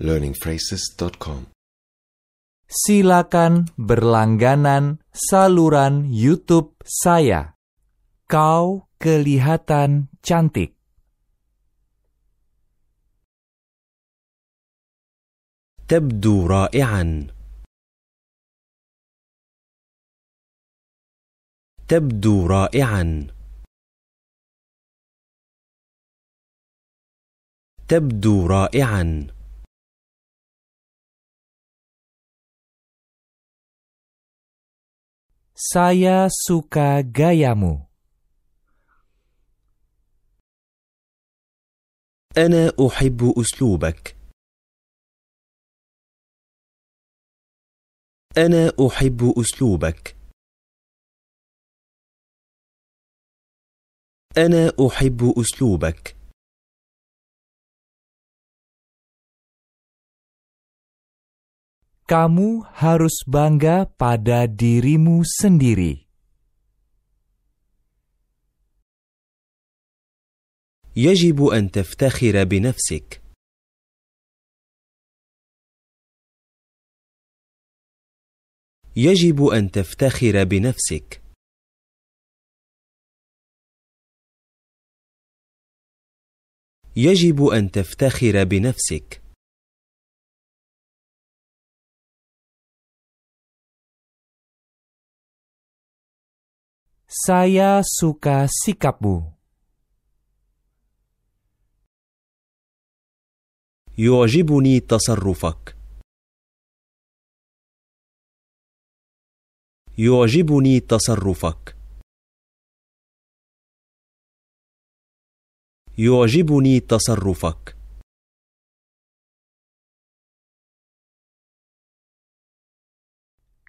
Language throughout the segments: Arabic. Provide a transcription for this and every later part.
learningphrases.com. Silakan berlangganan saluran YouTube saya. Kau kelihatan cantik. تبدو رائعا تبدو رائعا تبدو رائعا Saya suka gayamu. أنا أحب أسلوبك. أنا أحب أسلوبك. أنا أحب أسلوبك. Kamu harus bangga pada dirimu sendiri. يجب أن تفتخر بنفسك. يجب أن تفتخر بنفسك. يجب أن تفتخر بنفسك. Saya suka sikapmu. يعجبني تصرفك يعجبني تصرفك يعجبني تصرفك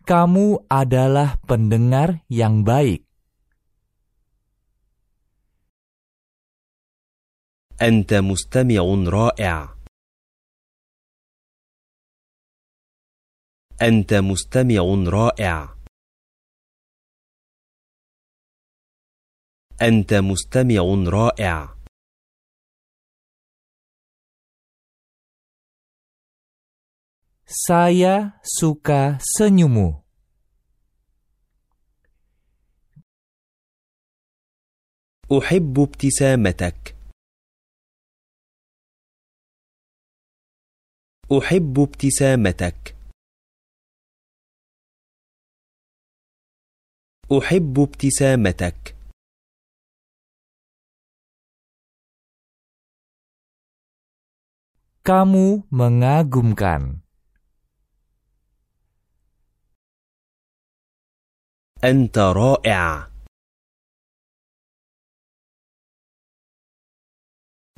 Kamu adalah pendengar yang baik. أنت مستمع رائع. أنت مستمع رائع. أنت مستمع رائع. Saya suka senyummu. أحب ابتسامتك. أحب ابتسامتك. أحب ابتسامتك. Kamu mengagumkan. أنت رائع.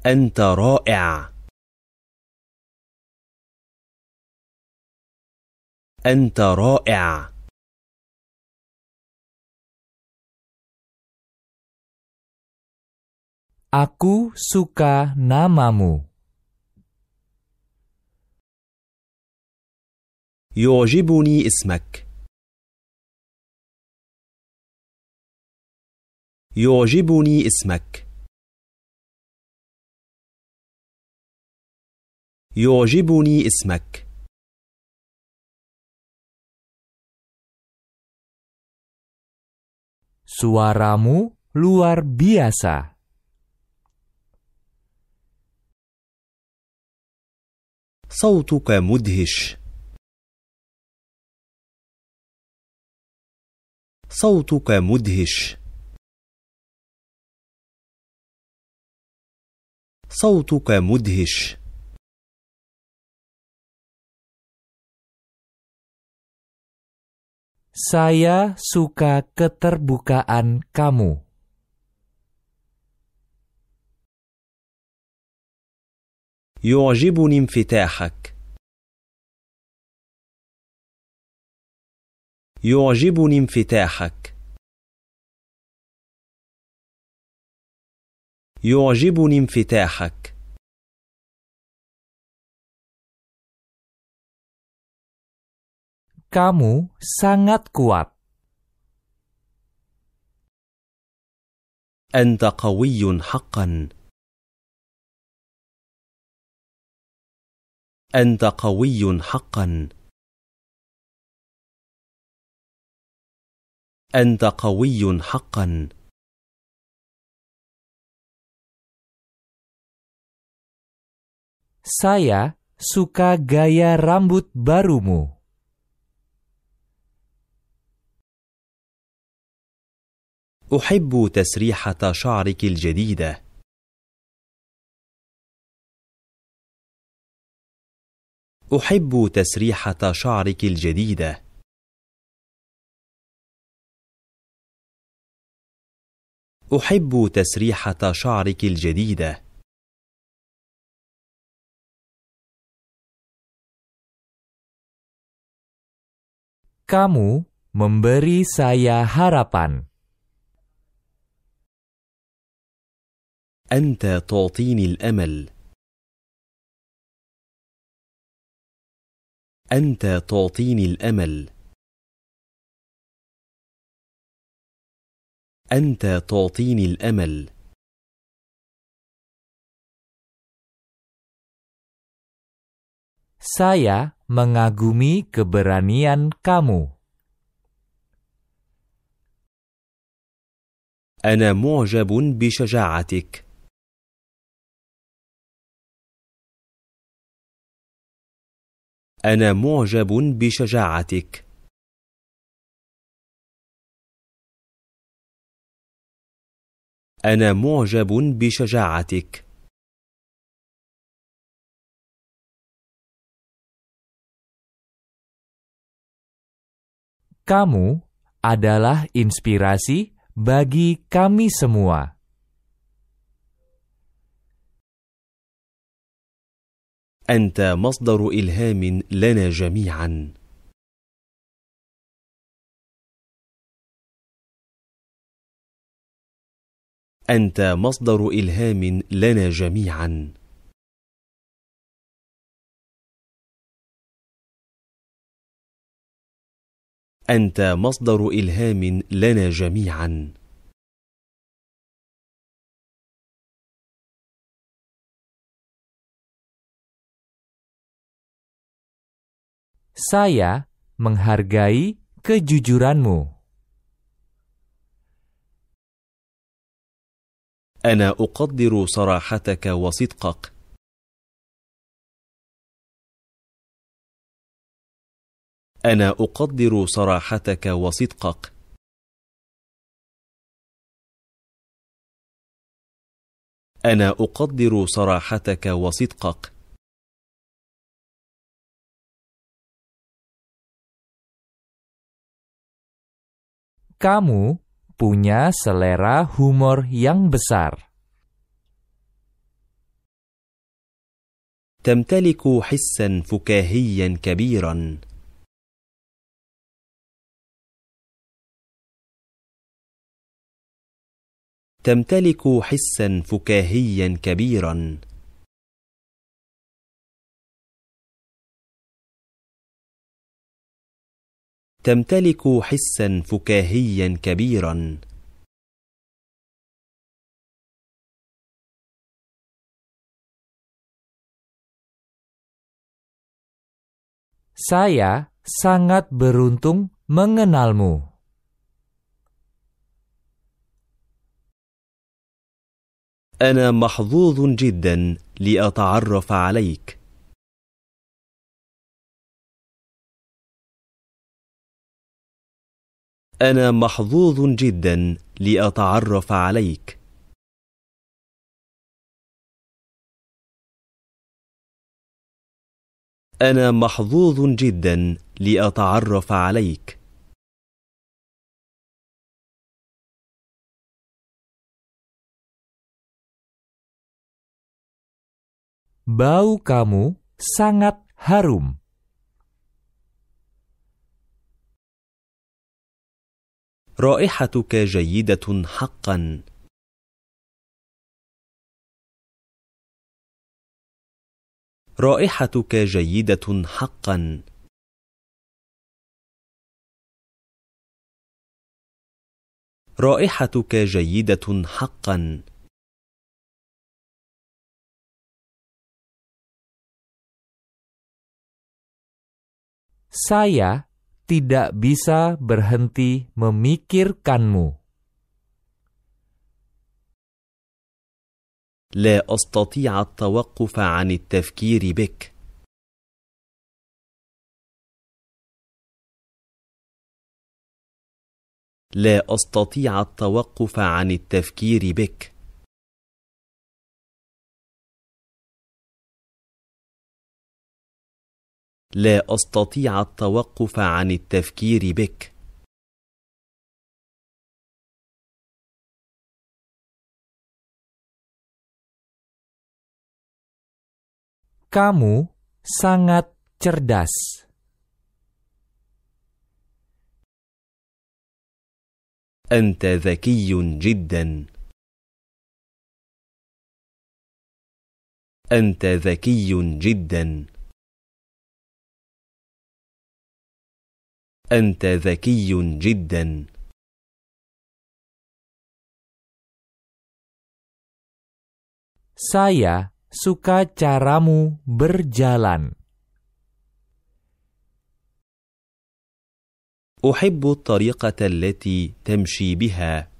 أنت رائع. أنت رائع. Aku suka namamu. يعجبني اسمك. يعجبني اسمك. يعجبني اسمك. Suaramu luar biasa. صوتك مدهش صوتك مدهش صوتك مدهش Saya suka keterbukaan kamu. يعجبني انفتاحك. يعجبني انفتاحك. يعجبني انفتاحك. Kamu sangat kuat. أنت قوي حقا أنت قوي حقا أنت قوي حقا Saya suka gaya rambut barumu. أحب تسريحة شعرك الجديدة. أحب تسريحة شعرك الجديدة. أحب تسريحة شعرك الجديدة. Kamu memberi saya harapan. أنت تعطيني الأمل. أنت تعطيني الأمل. أنت تعطيني الأمل. Saya mengagumi keberanian kamu. أنا معجب بشجاعتك. أنا معجب بشجاعتك أنا معجب بشجاعتك Kamu adalah inspirasi bagi kami semua. أنت مصدر إلهام لنا جميعا. أنت مصدر إلهام لنا جميعا. أنت مصدر إلهام لنا جميعا. Saya menghargai kejujuranmu. أنا أقدر صراحتك وصدقك أنا أقدر صراحتك وصدقك أنا أقدر صراحتك وصدقك Kamu punya selera humor yang besar. تمتلك حسا فكاهيا كبيرا تمتلك حسا فكاهيا كبيرا تمتلك حسا فكاهيا كبيرا Saya sangat beruntung mengenalmu. أنا محظوظ جدا لأتعرف عليك أنا محظوظ جدا لأتعرف عليك أنا محظوظ جدا لأتعرف عليك Bau kamu sangat harum. رائحتك جيدة حقا. رائحتك جيدة حقا. رائحتك جيدة حقا. Saya tidak bisa berhenti memikirkanmu. لا أستطيع التوقف عن التفكير بك لا أستطيع التوقف عن التفكير بك لا أستطيع التوقف عن التفكير بك. Kamu sangat cerdas. أنت ذكي جدا. أنت ذكي جدا. أنت ذكي جدا. Saya suka caramu berjalan. أحب الطريقة التي تمشي بها.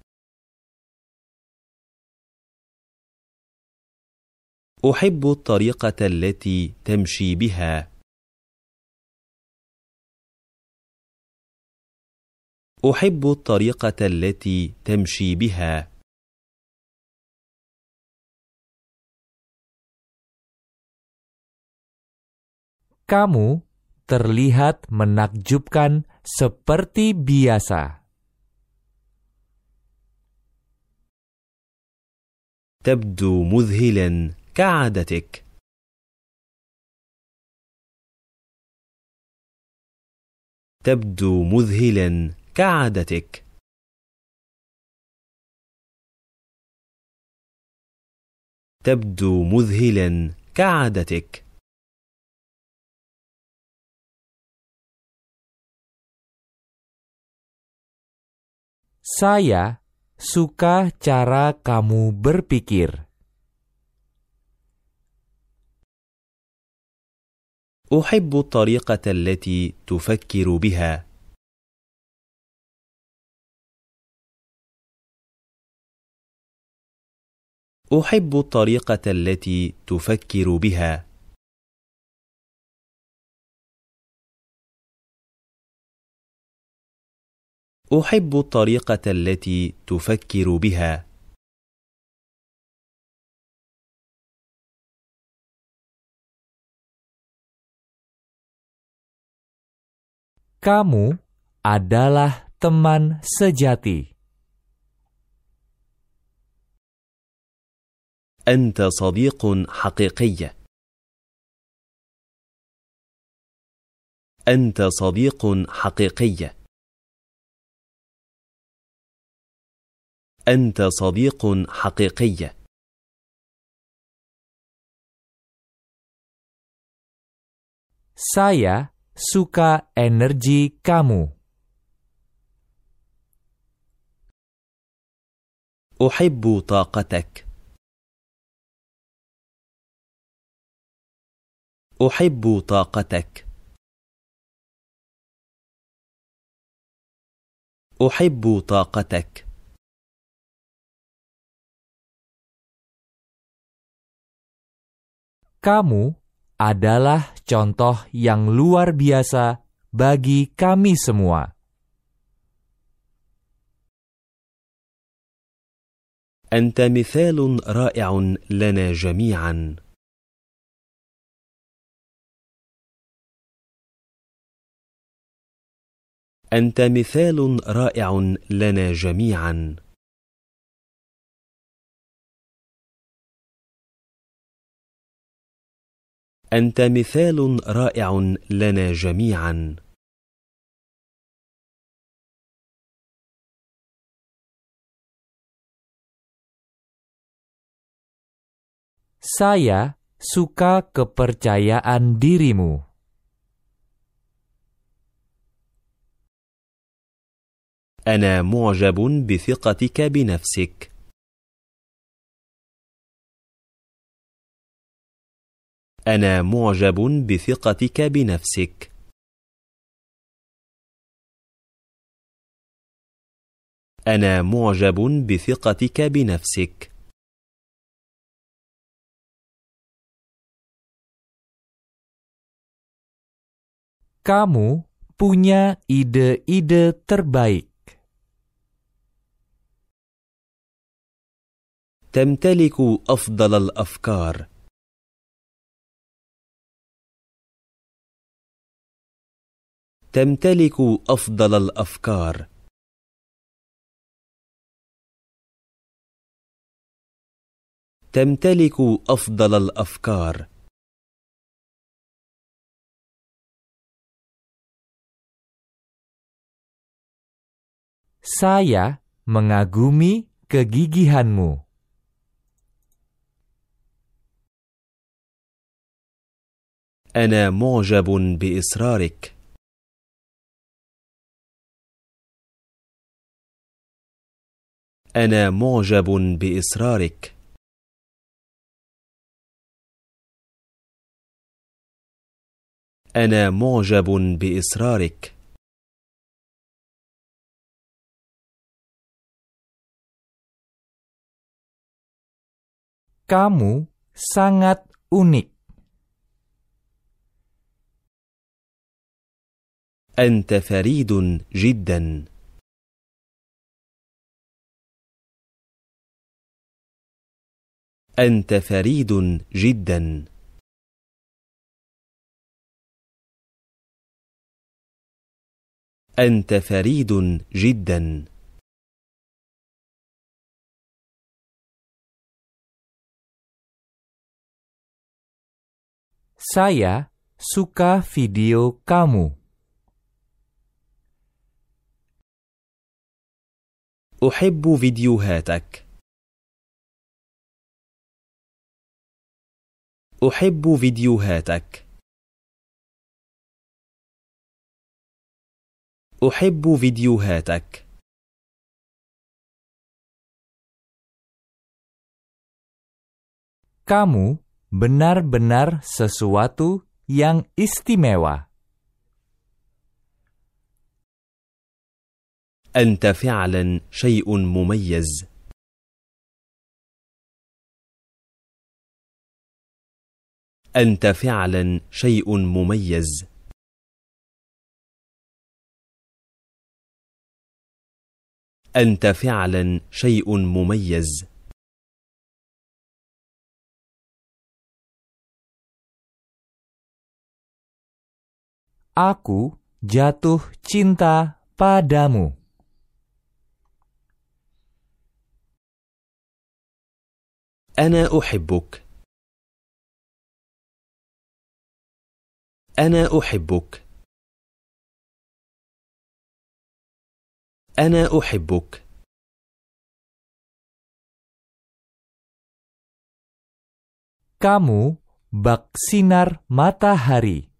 أحب الطريقة التي تمشي بها. أحب الطريقة التي تمشي بها Kamu terlihat menakjubkan seperti biasa. تبدو مذهلا كعادتك تبدو مذهلا كعادتك. تبدو مذهلا كعادتك. Saya suka cara kamu berpikir. أحب الطريقة التي تفكر بها. أحب الطريقة التي تفكر بها أحب الطريقة التي تفكر بها Kamu adalah teman sejati. أنت صديق حقيقي. أنت صديق حقيقي. أنت صديق حقيقي. Saya suka energi kamu. أحب طاقتك. أحب طاقتك أحب طاقتك Kamu adalah contoh yang luar biasa bagi kami semua. أنت مثال رائع لنا جميعا أنت مثال رائع لنا جميعا أنت مثال رائع لنا جميعا Saya suka kepercayaan dirimu. أنا معجب بثقتك بنفسك. أنا معجب بثقتك بنفسك. أنا معجب بثقتك بنفسك. Kamu punya ide-ide terbaik. تمتلك أفضل الأفكار. تمتلك أفضل الأفكار. تمتلك أفضل الأفكار. Saya mengagumi kegigihanmu. أنا معجب بإصرارك. أنا معجب بإصرارك. أنا معجب بإصرارك. Kamu sangat unik. أنت فريد جدا. أنت فريد جدا. أنت فريد جدا. Saya suka video kamu. أحب فيديوهاتك. أحب فيديوهاتك. أحب فيديوهاتك. Kamu benar-benar sesuatu yang istimewa. أنت فعلا شيء مميز. أنت فعلا شيء مميز. أنت فعلا شيء مميز. Aku jatuh cinta padamu. أنا أحبك. أنا أحبك. أنا أحبك. Kamu bak sinar matahari.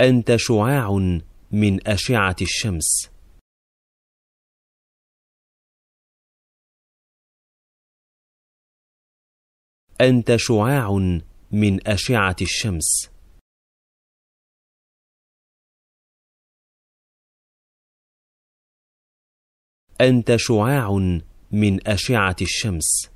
أنت شعاع من أشعة الشمس. أنت شعاع من أشعة الشمس. أنت شعاع من أشعة الشمس.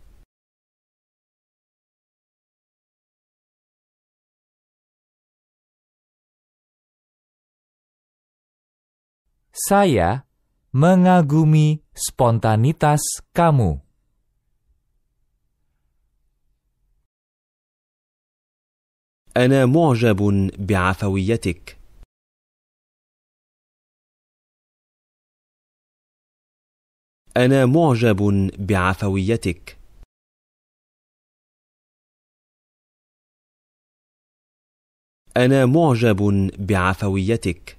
Saya mengagumi spontanitas kamu. أنا معجب بعفويتك. أنا معجب بعفويتك. أنا معجب بعفويتك.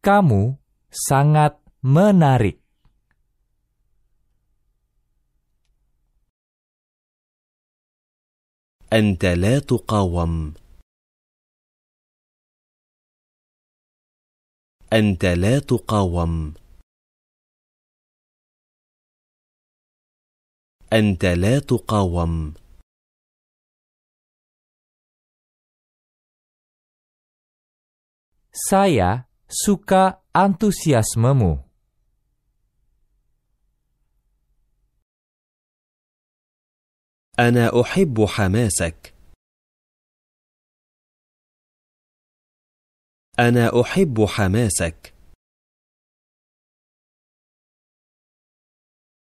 Kamu sangat menarik. أنت لا تقاوم. أنت لا تقاوم. أنت لا تقاوم. Saya suka antusiasmemu. أنا أحب حماسك. أنا أحب حماسك.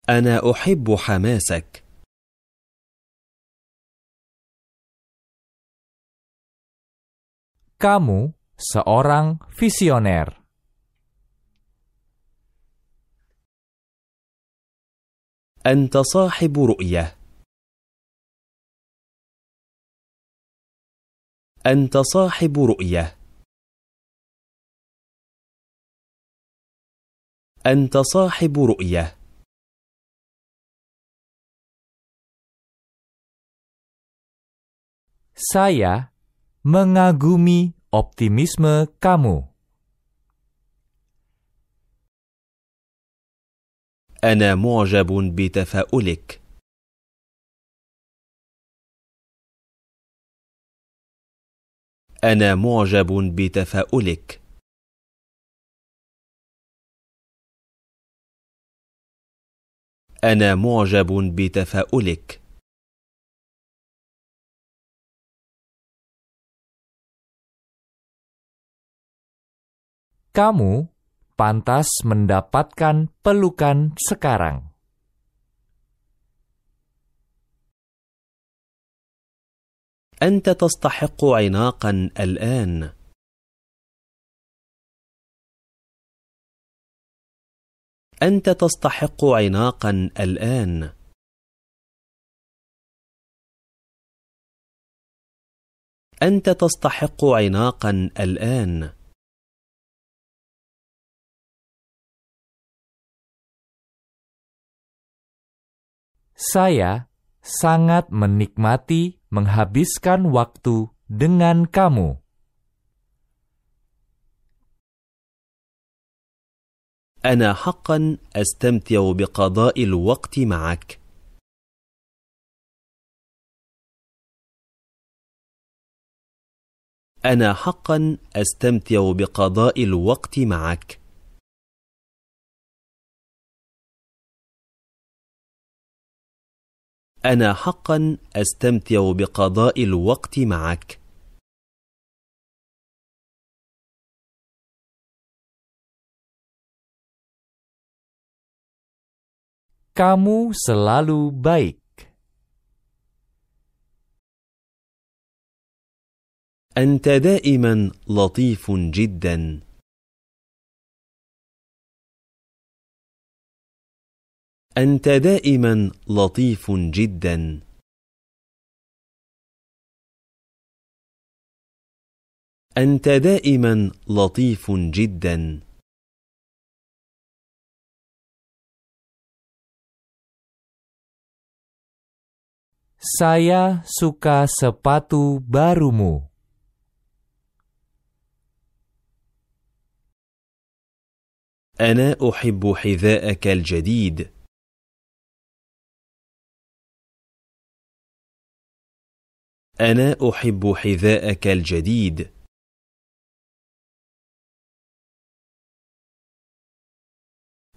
أنا أحب حماسك. Kamu seorang visioner. أنت صاحب رؤية. أنت صاحب رؤية. أنت صاحب رؤية. Saya mengagumi optimisme kamu. أنا معجب بتفاؤلك. أنا معجب بتفاؤلك أنا معجب بتفاؤلك Kamu pantas mendapatkan pelukan sekarang. أنت تستحق عناقا الآن. أنت تستحق عناقا الآن. أنت تستحق عناقا الآن. Saya sangat menikmati menghabiskan waktu dengan kamu. أنا حقا أستمتع بقضاء الوقت معك أنا حقا أستمتع بقضاء الوقت معك أنا حقا أستمتع بقضاء الوقت معك Kamu selalu baik. أنت دائما لطيف جدا أنت دائما لطيف جدا. أنت دائما لطيف جدا. Saya suka sepatu barumu. أنا أحب حذاءك الجديد. أنا أحب حذاءك الجديد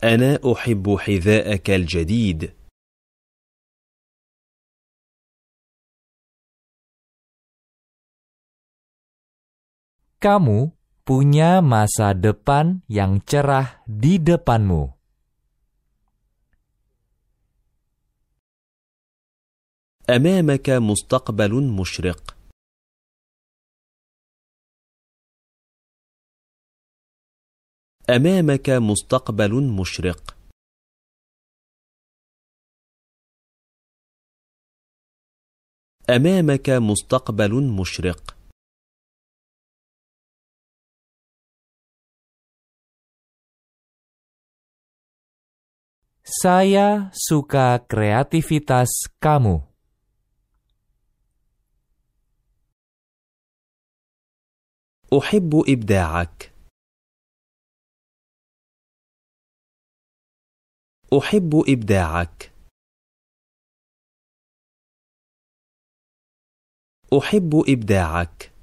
أنا أحب حذاءك الجديد Kamu punya masa depan yang cerah di depanmu. أمامك مستقبل مشرق. أمامك مستقبل مشرق. أمامك مستقبل مشرق. Saya suka kreativitas kamu. أحب إبداعك. أحب إبداعك. أحب إبداعك.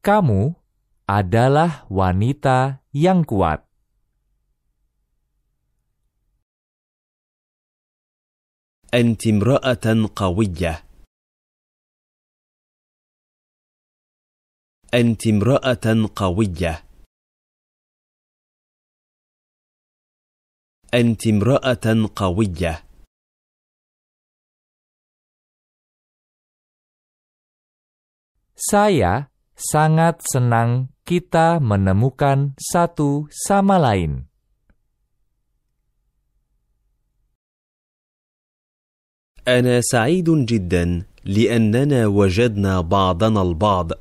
Kamu adalah wanita yang kuat. أنت امرأة قوية أنت امرأة قوية أنت امرأة قوية Saya sangat senang kita menemukan satu sama lain. أنا سعيد جدا لأننا وجدنا بعضنا البعض.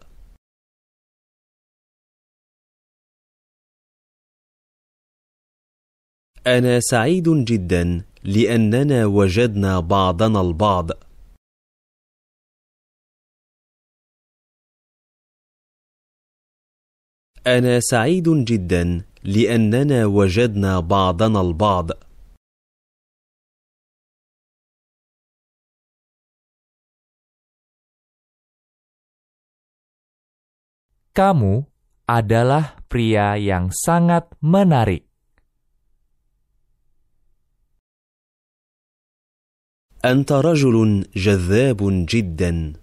أنا سعيد جدا لأننا وجدنا بعضنا البعض. أنا سعيد جدا لأننا وجدنا بعضنا البعض. Kamu adalah pria yang sangat menarik. أنت رجل جذاب جدا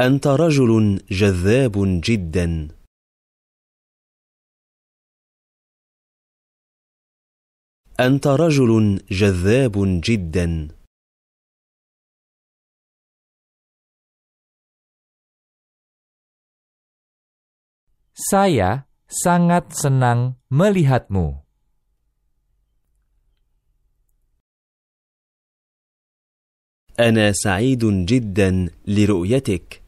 أنت رجل جذاب جدا أنت رجل جذاب جدا Saya sangat senang melihatmu. أنا سعيد جدا لرؤيتك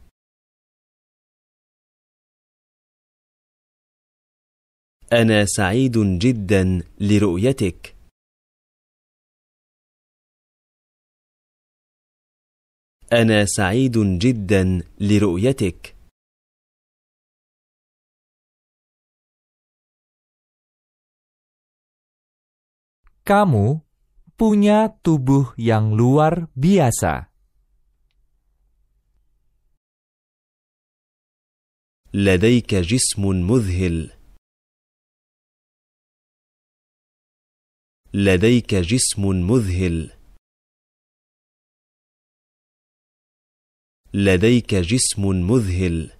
أنا سعيد جدا لرؤيتك أنا سعيد جدا لرؤيتك Kamu punya tubuh yang luar biasa. لديك جسم مذهل لديك جسم مذهل لديك جسم مذهل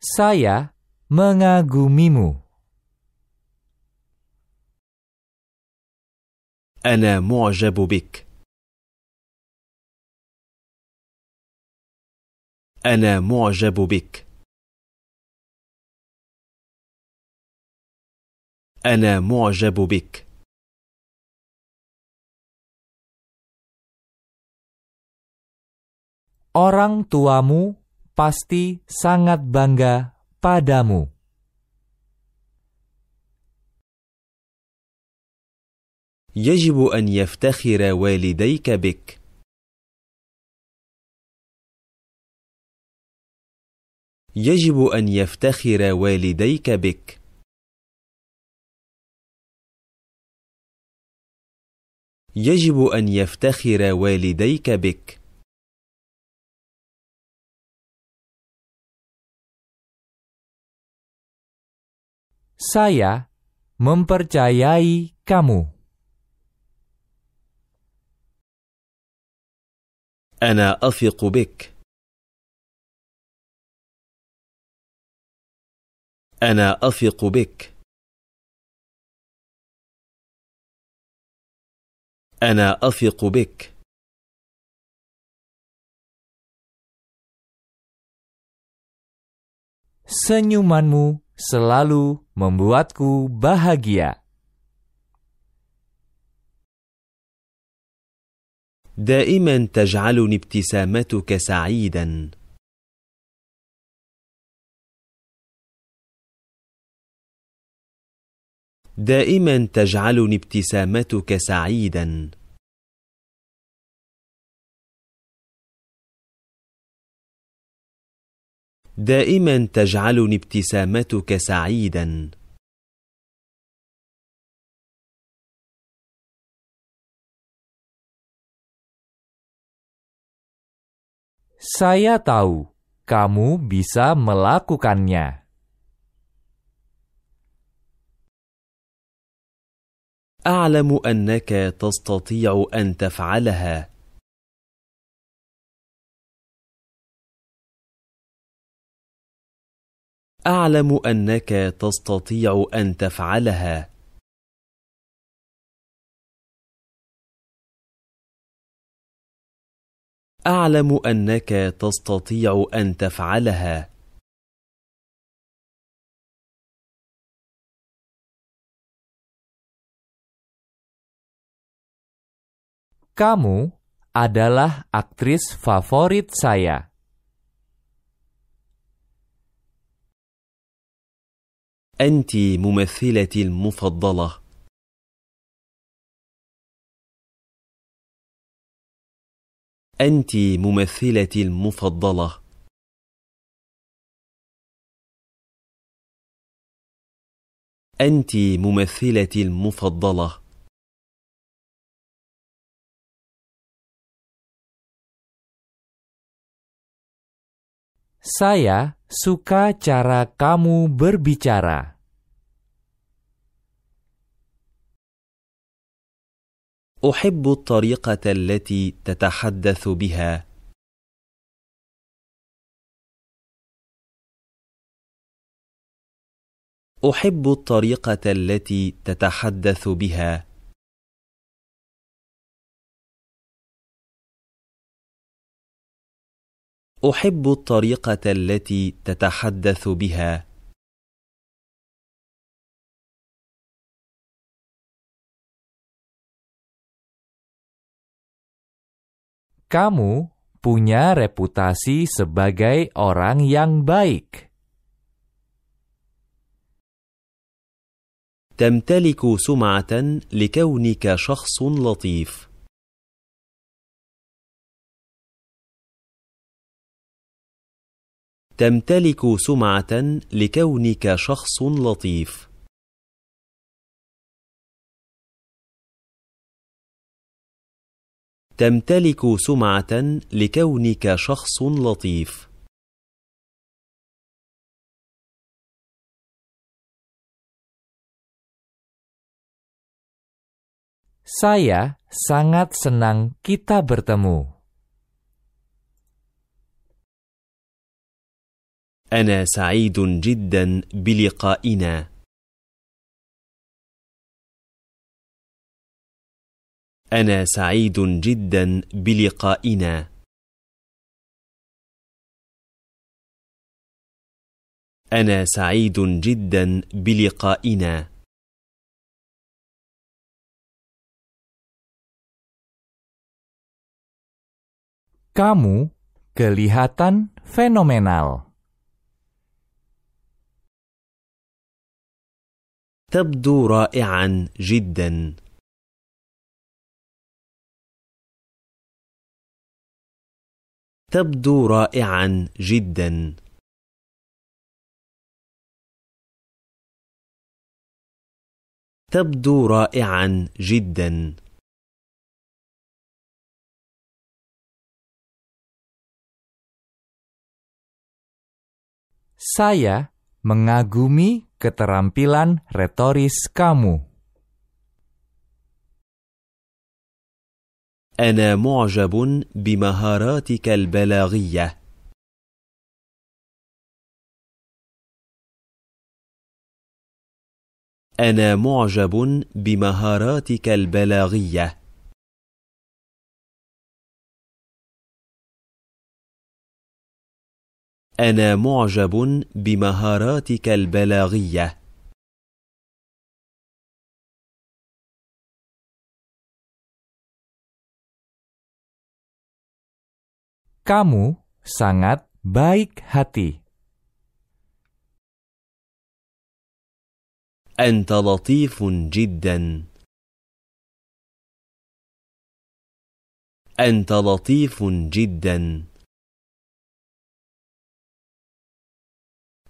Saya mengagumimu. أنا معجب بك أنا معجب بك أنا معجب بك Orang tuamu pasti sangat bangga padamu. يجب أن يفتخر والديك بك. يجب أن يفتخر والديك بك. يجب أن يفتخر والديك بك. Saya mempercayai kamu. أنا أثق بك أنا أثق بك أنا أثق بك Senyumanmu selalu membuatku bahagia. دائما تجعلني ابتسامتك سعيدا دائما تجعلني ابتسامتك سعيدا دائما تجعلني ابتسامتك سعيدا Saya tahu kamu bisa melakukannya. أعلم أنك تستطيع أن تفعلها. أعلم أنك تستطيع أن تفعلها. أعلم أنك تستطيع أن تفعلها. Kamu adalah aktris favorit saya. أنت ممثلتي المفضلة. أنت ممثلتي المفضلة. أنت ممثلتي المفضلة. Saya suka cara kamu berbicara. أحب الطريقة التي تتحدث بها. أحب الطريقة التي تتحدث بها. أحب الطريقة التي تتحدث بها. Kamu punya reputasi sebagai orang yang baik. تمتلك سمعة لكونك شخص لطيف. تمتلك سمعة لكونك شخص لطيف. تمتلك سمعة لكونك شخص لطيف. Saya sangat senang kita bertemu. أنا سعيد جدا بلقائنا. أنا سعيد جدا بلقائنا. أنا سعيد جدا بلقائنا. Kamu kelihatan fenomenal. تبدو رائعا جدا. تبدو رائعا جدا. تبدو رائعا جدا. Saya mengagumi keterampilan retoris kamu. أنا معجب بمهاراتك البلاغية. أنا معجب بمهاراتك البلاغية. أنا معجب بمهاراتك البلاغية. Kamu sangat baik hati. أنت لطيف جدا. أنت لطيف جدا.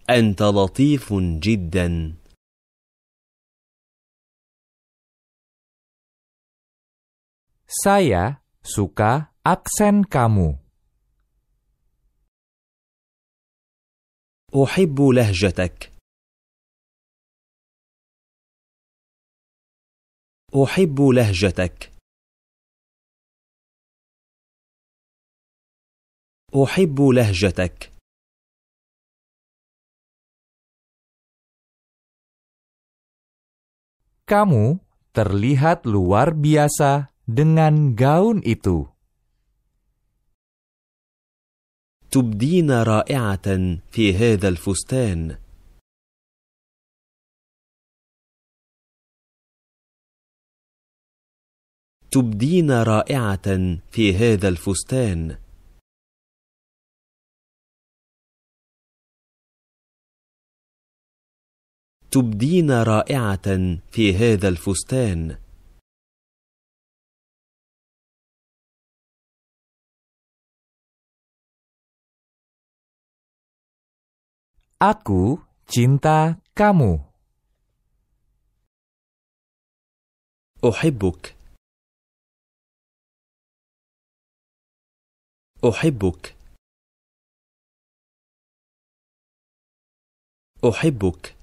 أنت لطيف جدا. Saya suka aksen kamu. أحب لهجتك أحب لهجتك أحب لهجتك Kamu terlihat luar biasa dengan gaun itu. تبدين رائعة في هذا الفستان. تبدين رائعة في هذا الفستان. تبدين رائعة في هذا الفستان. Aku cinta kamu. أحبك. أحبك. أحبك.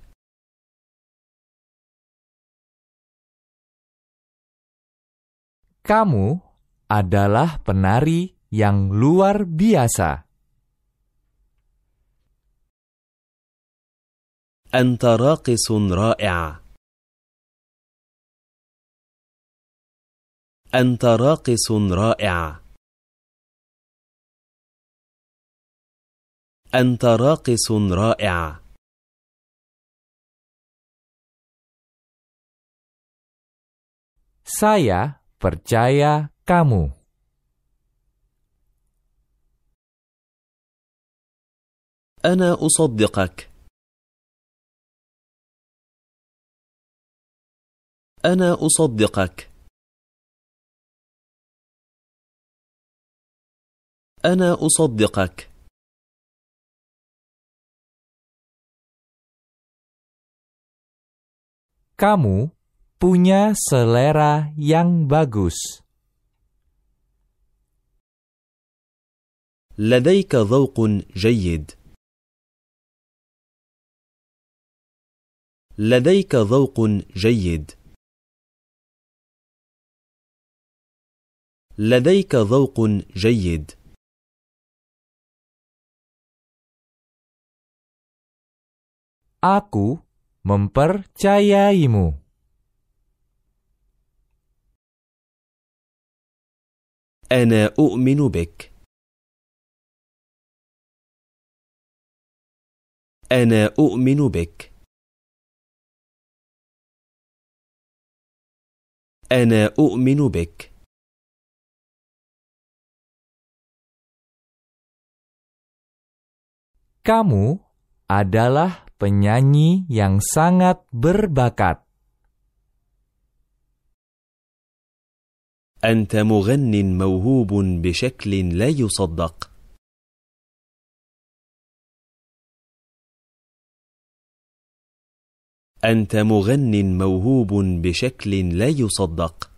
Kamu adalah penari yang luar biasa. أنت راقص رائع. أنت راقص رائع. أنت راقص رائع. Saya percaya kamu. أنا أصدقك. أنا أصدقك. أنا أصدقك. Kamu punya selera yang bagus. لديك ذوق جيد. لديك ذوق جيد. لديك ذوق جيد. Aku mempercayaimu. أنا أؤمن بك. أنا أؤمن بك. أنا أؤمن بك. Kamu adalah penyanyi yang sangat berbakat. أنت مغن موهوب بشكل لا يصدق. أنت مغن موهوب بشكل لا يصدق.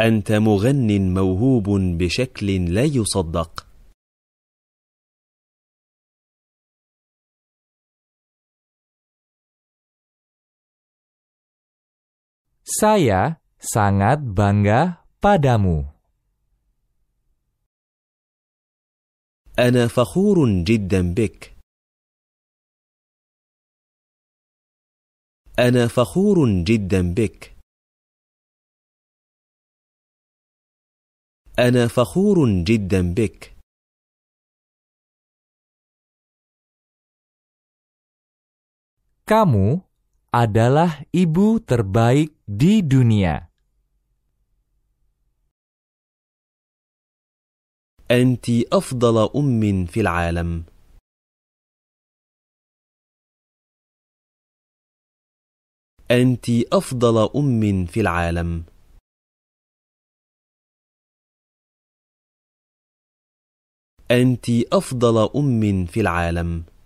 أنت مغن موهوب بشكل لا يصدق. Saya sangat bangga padamu. أنا فخور جدا بك. أنا فخور جدا بك. أنا فخور جدا بك. Kamu adalah ibu terbaik di dunia. أنت أفضل أم في العالم. أنت أفضل أم في العالم. أنت أفضل أم في العالم.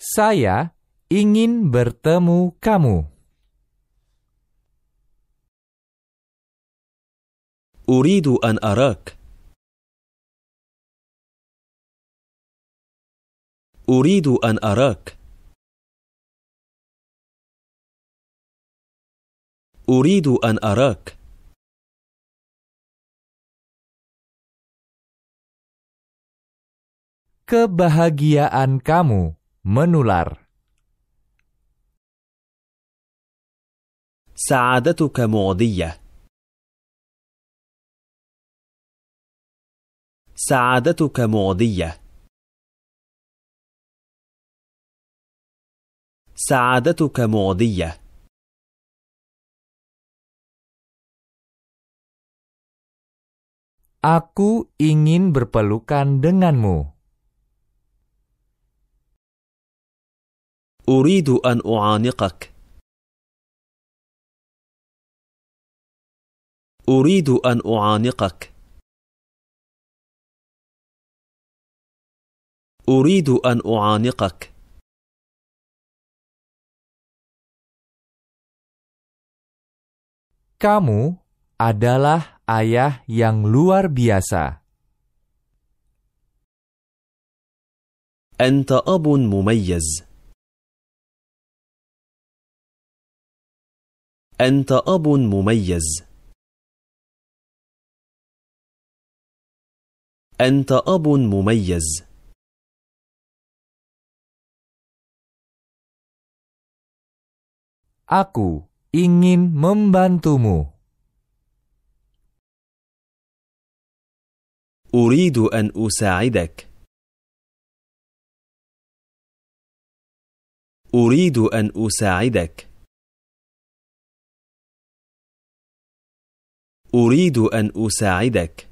Saya ingin bertemu kamu. أريد أن أراك أريد أن أراك أريد أن أراك Kebahagiaan kamu menular. سعادتك معدية سعادتك معدية سعادتك معدية Aku ingin berpelukan denganmu. أريد أن أعانقك. أريد أن أعانقك. أريد أن أعانقك. Kamu adalah ayah yang luar biasa. أنت أب مميز. أنت أب مميز. أنت أب مميز. Aku ingin membantumu. أريد أن أساعدك. أريد أن أساعدك. أريد أن أساعدك.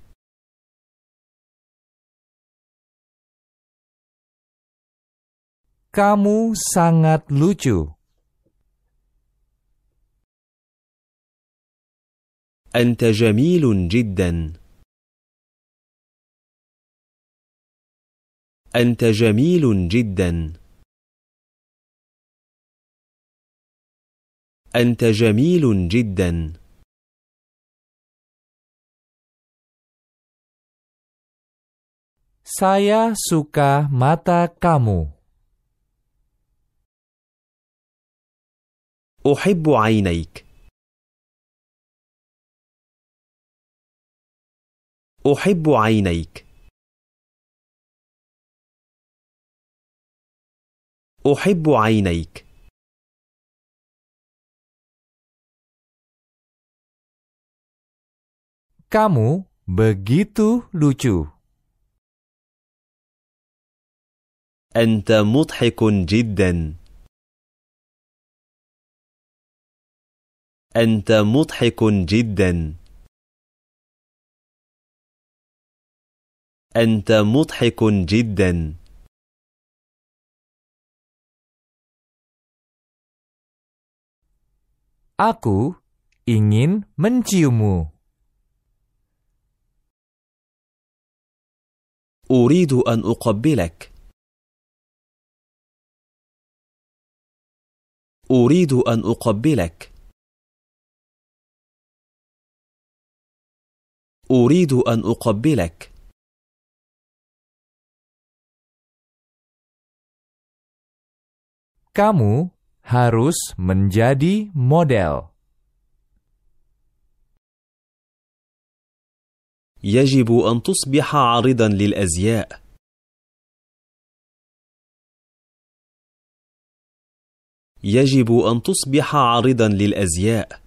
Kamu sangat lucu. أنت جميل جدا. أنت جميل جدا. أنت جميل جدا. Saya suka mata kamu. أحب عينيك أحب عينيك أحب عينيك Kamu begitu lucu. أنت مضحك جدا. أنت مضحك جدا. أنت مضحك جدا. Aku ingin menciummu. أريد أن أقبلك. أريد أن أقبلك. أريد أن أقبلك. Kamu harus menjadi model. يجب أن تصبح عارضا للأزياء. يجب أن تصبح عارضا للأزياء.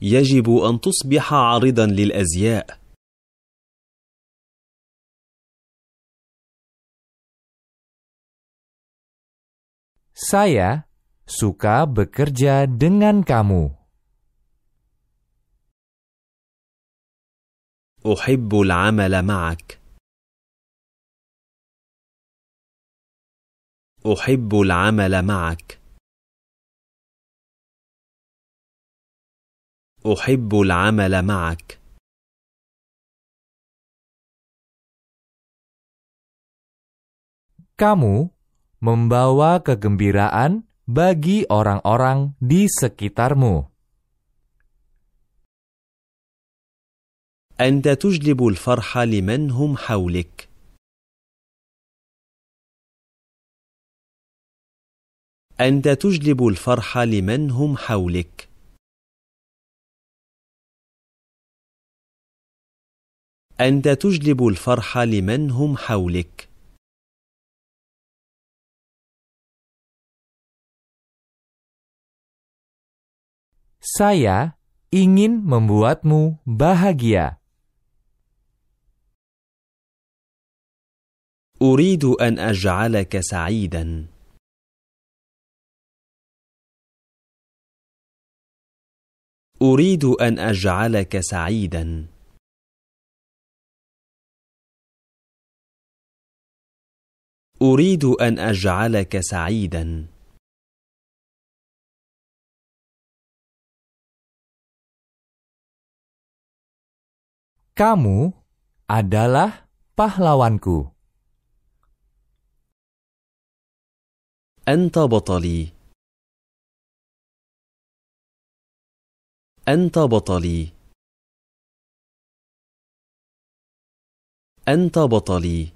يجب أن تصبح عارضا للأزياء. Saya suka bekerja dengan kamu. أحب العمل معك. أحب العمل معك أحب العمل معك kamu membawa kegembiraan bagi orang-orang di sekitarmu. أنت تجلب الفرح لمن هم حولك. أنت تجلب الفرح لمن هم حولك. أنت تجلب الفرح لمن هم حولك. Saya ingin membuatmu bahagia. أريد أن أجعلك سعيدا. أريد أن أجعلك سعيدا. أريد أن أجعلك سعيدا. Kamu adalah pahlawanku. أنت بطلي. أنت بطلي. أنت بطلي.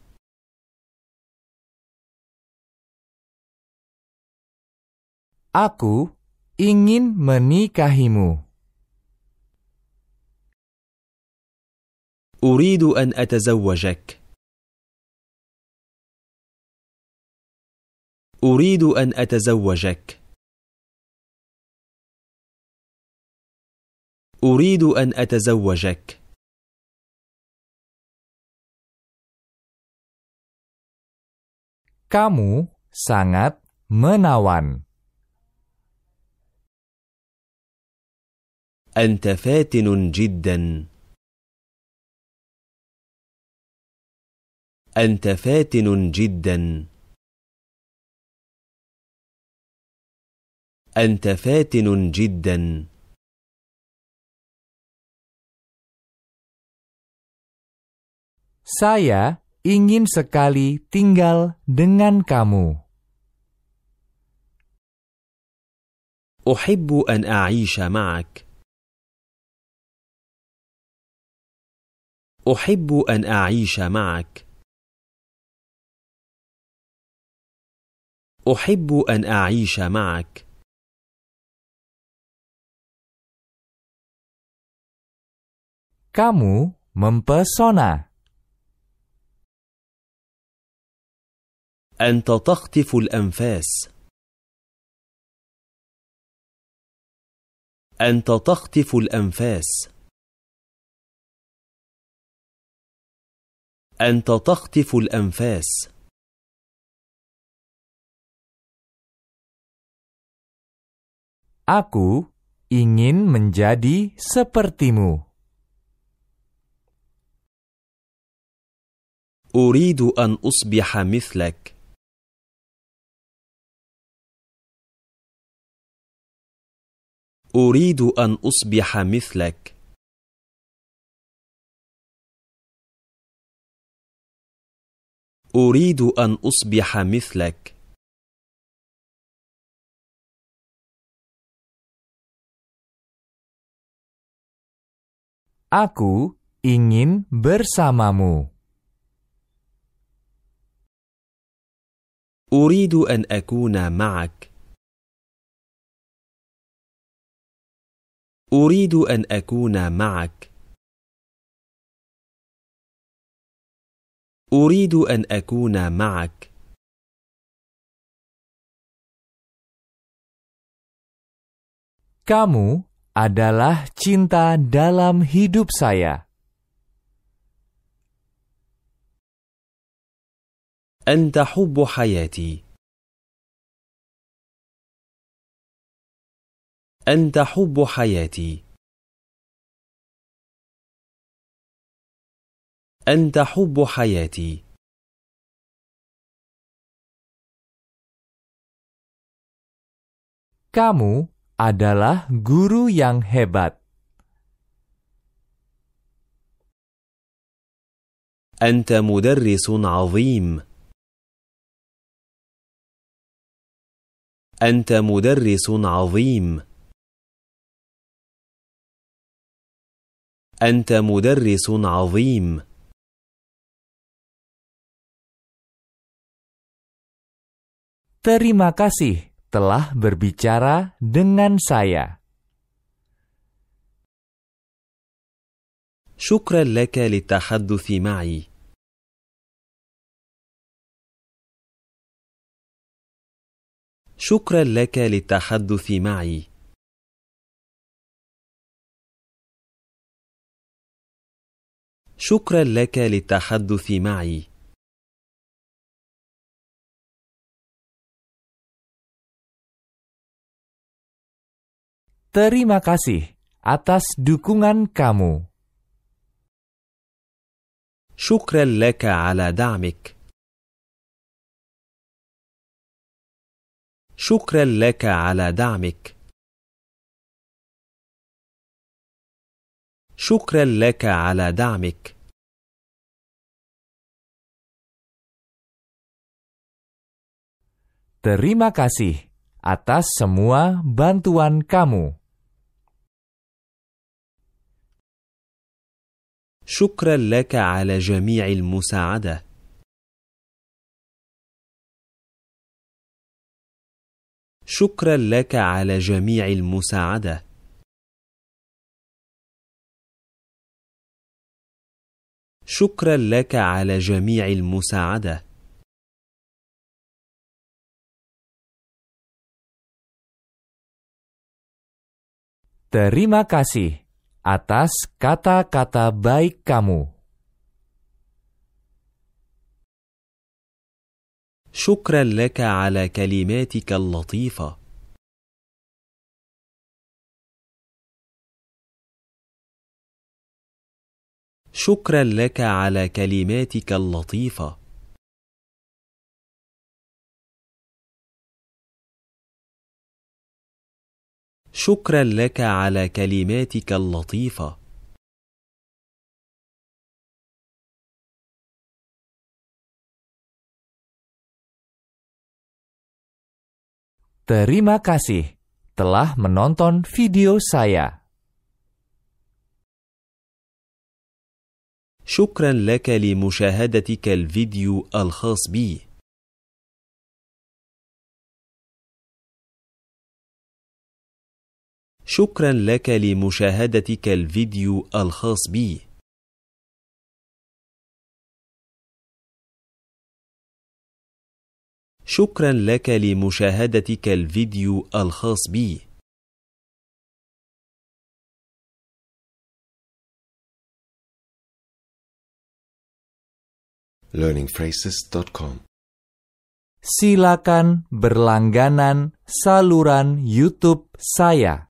Aku ingin menikahimu. أريد أن أتزوجك. أريد أن أتزوجك. أريد أن أتزوجك. Kamu sangat menawan. أنت فاتن جدا. أنت فاتن جدا. أنت فاتن جدا. Saya ingin sekali tinggal dengan kamu. أحب أن أعيش معك. أحب أن أعيش معك. أحب أن أعيش معك. Kamu mempesona. أنت تخطف الأنفاس. أنت تخطف الأنفاس. أنت تخطف الأنفاس. Aku ingin menjadi sepertimu. أريد أن أصبح مثلك. أريد أن أصبح مثلك. أريد أن أصبح مثلك. Aku ingin bersamamu. أريد أن أكون معك. أريد أن أكون معك. أريد أن أكون معك. Kamu adalah cinta dalam hidup saya. أنت حب حياتي. أنت حب حياتي. أنت حب حياتي. Kamu adalah guru yang hebat. أنت مدرس عظيم. أنت مدرس عظيم أنت مدرس عظيم. Terima kasih telah berbicara dengan saya. شكرا لك للتحدث معي. شكرا لك للتحدث معي. شكرا لك للتحدث معي. Terima kasih atas dukungan kamu. شكرا لك على دعمك. شكرا لك على دعمك. شكرا لك على دعمك. Terima kasih atas semua bantuan kamu. شكرا لك على جميع المساعدة. شكرا لك على جميع المساعدة. شكرا لك على جميع المساعدة Terima kasih atas kata-kata baik kamu. شكرا لك على كلماتك اللطيفة شكرا لك على كلماتك اللطيفة شكرا لك على كلماتك اللطيفة Terima kasih telah menonton video saya. شكرا لك لمشاهدتك الفيديو الخاص بي. شكرا لك لمشاهدتك الفيديو الخاص بي. شكرا لك لمشاهدتك الفيديو الخاص بي. learningphrases.com Silakan berlangganan saluran YouTube saya.